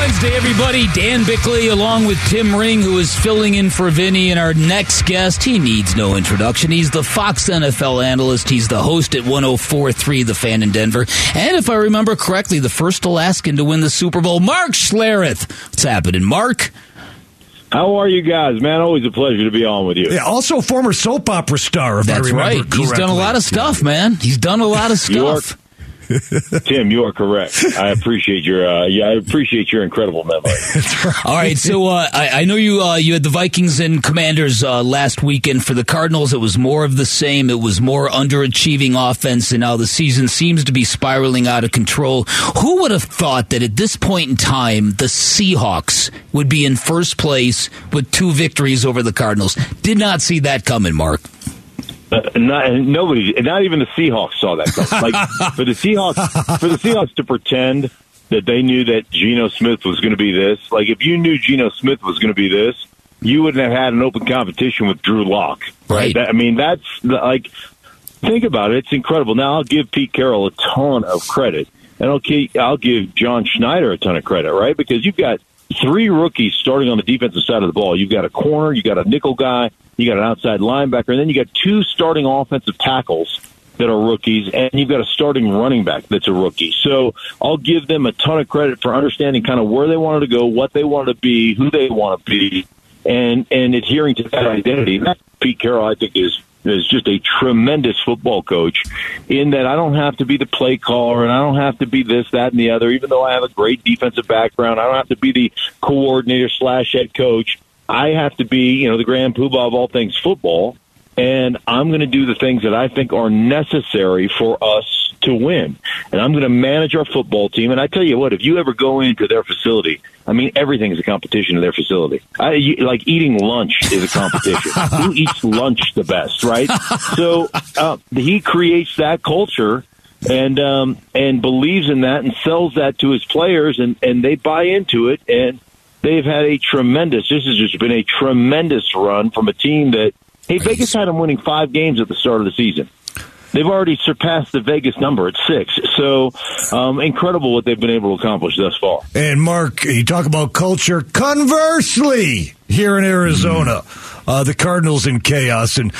Wednesday, everybody. Dan Bickley, along with Tim Ring, who is filling in for Vinny. And our next guest, he needs no introduction. He's the Fox NFL analyst. He's the host at 104.3 The Fan in Denver. And if I remember correctly, the first Alaskan to win the Super Bowl, Mark Schlereth. What's happening, Mark? How are you guys, man? Always a pleasure to be on with you. Yeah, also former soap opera star, if That's I remember right. correctly. He's done a lot of stuff, man. He's done a lot of stuff. Tim, you are correct. I appreciate your uh, yeah, I appreciate your incredible memory. All right, so uh, I, I know you uh, you had the Vikings and Commanders uh, last weekend for the Cardinals. It was more of the same. It was more underachieving offense, and now the season seems to be spiraling out of control. Who would have thought that at this point in time the Seahawks would be in first place with two victories over the Cardinals? Did not see that coming, Mark. Uh, not, nobody, not even the Seahawks saw that. coming. Like for the Seahawks, for the Seahawks to pretend that they knew that Geno Smith was going to be this. Like if you knew Geno Smith was going to be this, you wouldn't have had an open competition with Drew Lock. Right. That, I mean, that's the- like think about it. It's incredible. Now I'll give Pete Carroll a ton of credit, and I'll keep, I'll give John Schneider a ton of credit, right? Because you've got three rookies starting on the defensive side of the ball. You've got a corner, you've got a nickel guy, you got an outside linebacker, and then you got two starting offensive tackles that are rookies, and you've got a starting running back that's a rookie. So I'll give them a ton of credit for understanding kind of where they wanted to go, what they wanted to be, who they want to be, and and adhering to that identity. Pete Carroll, I think, is is just a tremendous football coach. In that, I don't have to be the play caller, and I don't have to be this, that, and the other. Even though I have a great defensive background, I don't have to be the coordinator slash head coach. I have to be, you know, the grand poobah of all things football, and I'm going to do the things that I think are necessary for us to win. And I'm going to manage our football team. And I tell you what, if you ever go into their facility, I mean, everything is a competition in their facility. I, you, like eating lunch is a competition. Who eats lunch the best, right? So uh, he creates that culture and um, and believes in that and sells that to his players, and and they buy into it, and they've had a tremendous. This has just been a tremendous run from a team that hey, Vegas had them winning five games at the start of the season. They've already surpassed the Vegas number at six. So um, incredible what they've been able to accomplish thus far. And Mark, you talk about culture. Conversely, here in Arizona, uh, the Cardinals in chaos. And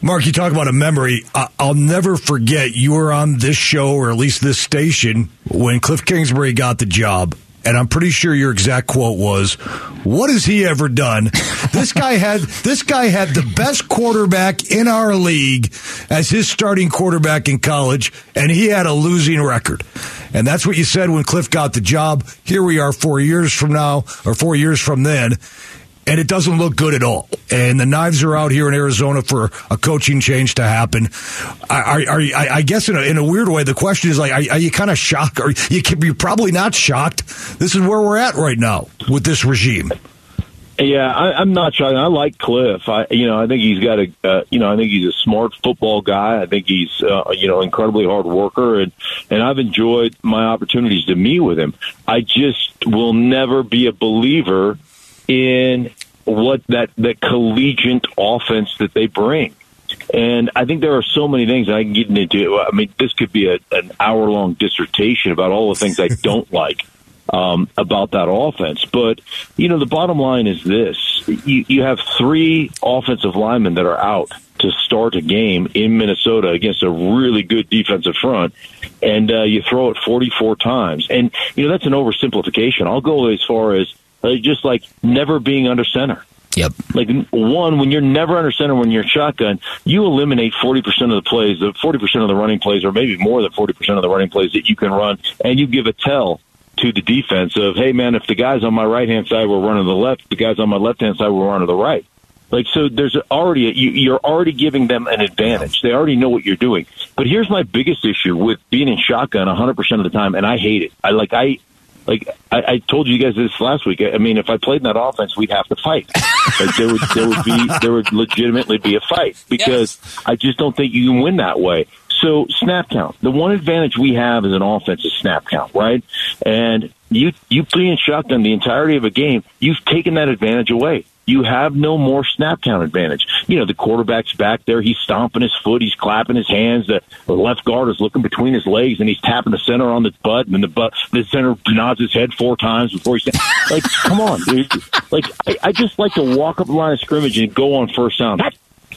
Mark, you talk about a memory. I- I'll never forget you were on this show, or at least this station, when Kliff Kingsbury got the job. And I'm pretty sure your exact quote was, "What has he ever done?" this guy had this guy had the best quarterback in our league as his starting quarterback in college, and he had a losing record. And that's what you said when Kliff got the job. Here we are, four years from now, or four years from then, and it doesn't look good at all. And the knives are out here in Arizona for a coaching change to happen. Are, are, are I, guess in a, in a weird way, the question is like, are, are you kind of shocked? Or you you're probably not shocked. This is where we're at right now with this regime. Yeah, I, I'm not shocked. I like Kliff. I, you know, I think he's got a, uh, you know, I think he's a smart football guy. I think he's, uh, you know, incredibly hard worker, and and I've enjoyed my opportunities to meet with him. I just will never be a believer in what that that collegiate offense that they bring. And I think there are so many things I can get into. I mean, this could be a, an hour long dissertation about all the things I don't like um, about that offense. But you know, the bottom line is this: you, you have three offensive linemen that are out to start a game in Minnesota against a really good defensive front, and uh, you throw it 44 times. And you know, that's an oversimplification. I'll go as far as uh, just like never being under center. Yep. Like one, when you're never under center when you're shotgun, you eliminate forty percent of the plays, the forty percent of the running plays, or maybe more than forty percent of the running plays that you can run, and you give a tell to the defense of, hey man, if the guys on my right hand side were running to the left, the guys on my left hand side were running to the right. Like so, there's already a, you, you're already giving them an advantage. They already know what you're doing. But here's my biggest issue with being in shotgun 100 percent of the time, and I hate it. I like I like I, I told you guys this last week. I mean, if I played in that offense, we'd have to fight. like there would there would be there would legitimately be a fight because I just don't think you can win that way. So snap count. The one advantage we have as an offense is snap count, right? And you you play in shotgun the entirety of a game, you've taken that advantage away. You have no more snap count advantage. You know, the quarterback's back there, he's stomping his foot, he's clapping his hands, the, left guard is looking between his legs and he's tapping the center on the butt and then the butt the center nods his head four times before he like come on, dude. Like I, I just like to walk up the line of scrimmage and go on first down.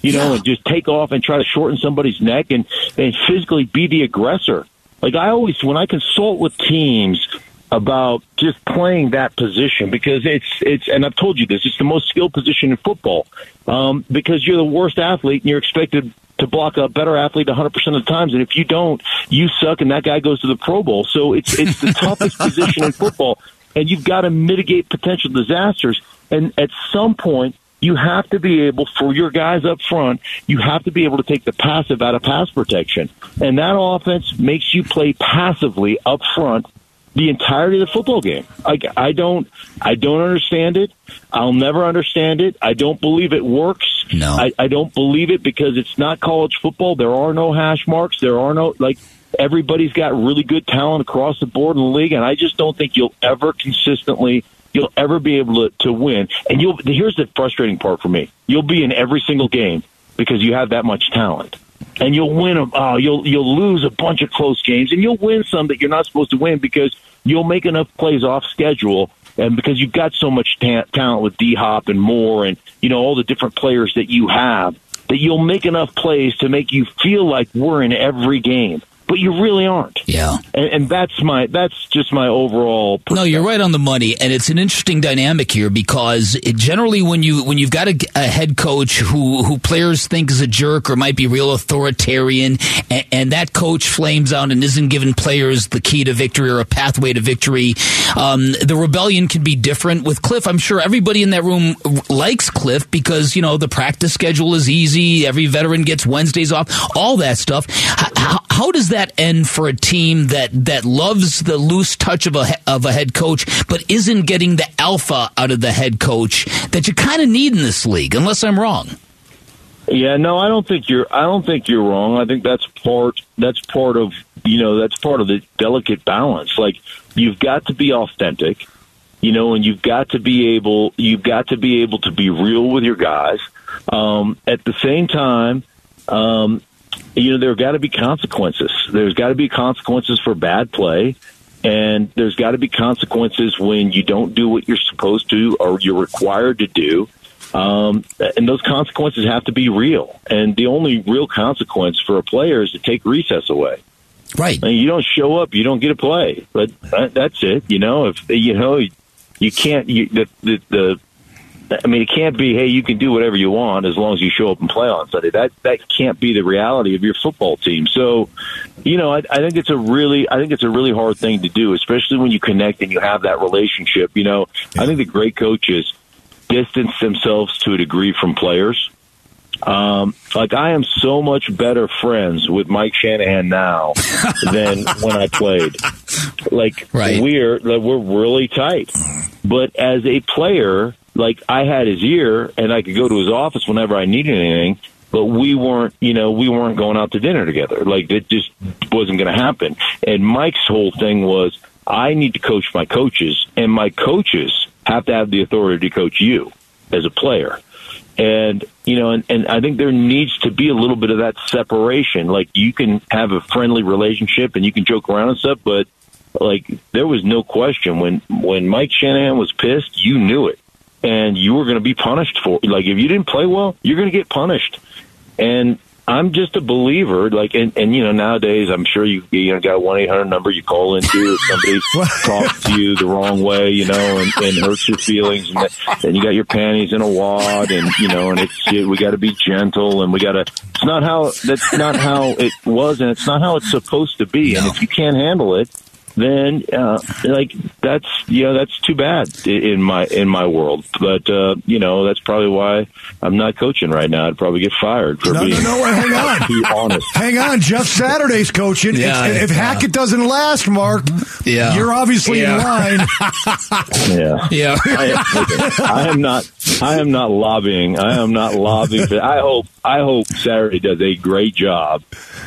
You know, and just take off and try to shorten somebody's neck and, and physically be the aggressor. Like I always when I consult with teams about just playing that position because it's it's and I've told you this it's the most skilled position in football um, because you're the worst athlete and you're expected to block a better athlete 100% of the times. And if you don't you suck and that guy goes to the Pro Bowl. So it's it's the toughest position in football and you've got to mitigate potential disasters. And at some point you have to be able for your guys up front you have to be able to take the passive out of pass protection. And that offense makes you play passively up front the entirety of the football game. Like I don't, I don't understand it. I'll never understand it. I don't believe it works. No, I, I don't believe it because it's not college football. There are no hash marks. There are no like everybody's got really good talent across the board in the league, and I just don't think you'll ever consistently you'll ever be able to, to win. And you'll here's the frustrating part for me: you'll be in every single game because you have that much talent and you'll win them. Oh, uh, you'll you'll lose a bunch of close games, and you'll win some that you're not supposed to win because you'll make enough plays off schedule, and because you've got so much ta- talent with D Hop and Moore, and you know all the different players that you have, that you'll make enough plays to make you feel like we're in every game but you really aren't. Yeah, and, and that's my that's just my overall. No, you're right on the money, and it's an interesting dynamic here because it, generally when you when you've got a, a, head coach who who players think is a jerk or might be real authoritarian, and, and, that coach flames out and isn't giving players the key to victory or a pathway to victory, um, the rebellion can be different. With Kliff, I'm sure everybody in that room likes Kliff because you know the practice schedule is easy. Every veteran gets Wednesdays off, all that stuff. How, how does that end for a team that that loves the loose touch of a of a head coach, but isn't getting the alpha out of the head coach that you kind of need in this league? Unless I'm wrong. Yeah, no, I don't think you're. I don't think you're wrong. I think that's part. That's part of you know. That's part of the delicate balance. Like you've got to be authentic, you know, and you've got to be able. You've got to be able to be real with your guys. Um, at the same time, um, you know, there got to be consequences. There's got to be consequences for bad play, and there's got to be consequences when you don't do what you're supposed to or you're required to do. Um, and those consequences have to be real. And the only real consequence for a player is to take recess away. Right. I mean, you don't show up, you don't get a play. But that's it. You know, if you know you can't, you, the, the the I mean, it can't be, hey, you can do whatever you want as long as you show up and play on Sunday. That that can't be the reality of your football team. So, you know, I, I think it's a really, I think it's a really hard thing to do, especially when you connect and you have that relationship. You know, yeah. I think the great coaches distance themselves to a degree from players. Um, like I am so much better friends with Mike Shanahan now than when I played. Like right. we're like, we're really tight. But as a player, like I had his ear and I could go to his office whenever I needed anything, but we weren't, you know, we weren't going out to dinner together. Like it just wasn't going to happen. And Mike's whole thing was, I need to coach my coaches, and my coaches have to have the authority to coach you as a player. And you know, and, and I think there needs to be a little bit of that separation. Like you can have a friendly relationship and you can joke around and stuff, but like there was no question when when Mike Shanahan was pissed, you knew it and you were going to be punished for like if you didn't play well you're going to get punished and i'm just a believer like and, and you know nowadays i'm sure you you know got a 1-800 number you call into if somebody talks to you the wrong way you know and, and hurts your feelings and and you got your panties in a wad and you know and it's we got to be gentle and we got to it's not how that's not how it was and it's not how it's supposed to be no. and if you can't handle it then uh, like that's you know that's too bad in my in my world. But uh, you know that's probably why I'm not coaching right now. I'd probably get fired for no, being no, no, hang on. too honest. Hang on, Jeff Saturday's coaching. Yeah, if, if Hackett doesn't last, Mark, yeah, you're obviously yeah. in line. yeah, yeah. I, I am not. I am not lobbying. I am not lobbying. For, I hope. I hope Saturday does a great job.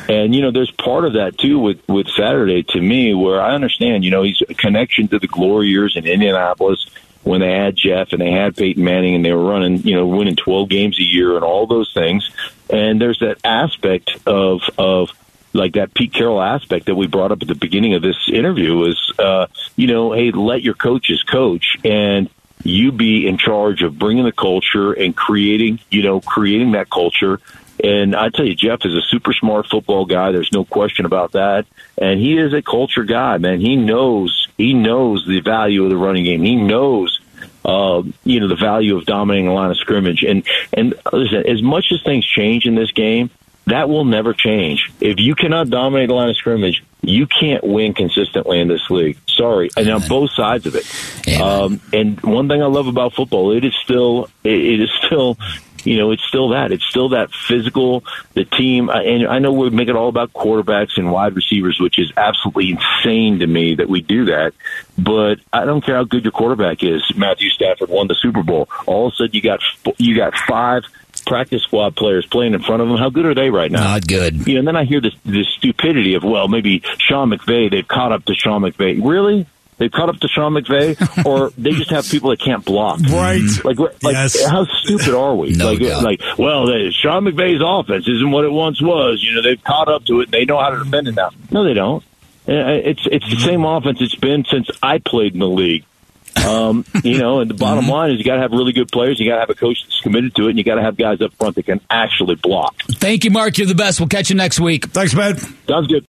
And you know, there's part of that too with with Saturday to me, where I understand. You know, he's a connection to the glory years in Indianapolis. when they had Jeff and they had Peyton Manning and they were running, you know, winning 12 games a year and all those things. And there's that aspect of of like that Pete Carroll aspect that we brought up at the beginning of this interview is, uh, you know, hey, let your coaches coach and you be in charge of bringing the culture and creating, you know, creating that culture. And I tell you, Jeff is a super smart football guy. There's no question about that. And he is a culture guy, man. He knows he knows the value of the running game. He knows uh, you know the value of dominating the line of scrimmage. And and listen, as much as things change in this game, that will never change. If you cannot dominate the line of scrimmage, you can't win consistently in this league. Sorry, and on both sides of it. Um, and one thing I love about football, it is still, it is still, you know, it's still that. It's still that physical. The team, uh, and I know we make it all about quarterbacks and wide receivers, which is absolutely insane to me that we do that. But I don't care how good your quarterback is. Matthew Stafford won the Super Bowl. All of a sudden, you got you got five practice squad players playing in front of them. How good are they right now? Not good. You know, and then I hear this this stupidity of well, maybe Sean McVay. They've caught up to Sean McVay. Really? They've caught up to Sean McVay, or they just have people that can't block. Right. Mm-hmm. Like, like Yes. how stupid are we? No like, doubt. like, well, they, Sean McVay's offense isn't what it once was. You know, they've caught up to it. and They know how to defend it now. No, they don't. It's it's the mm-hmm. same offense it's been since I played in the league. Um, you know, and the bottom mm-hmm. line is you got to have really good players. You got to have a coach that's committed to it, and you got to have guys up front that can actually block. Thank you, Mark. You're the best. We'll catch you next week. Thanks, man. Sounds good.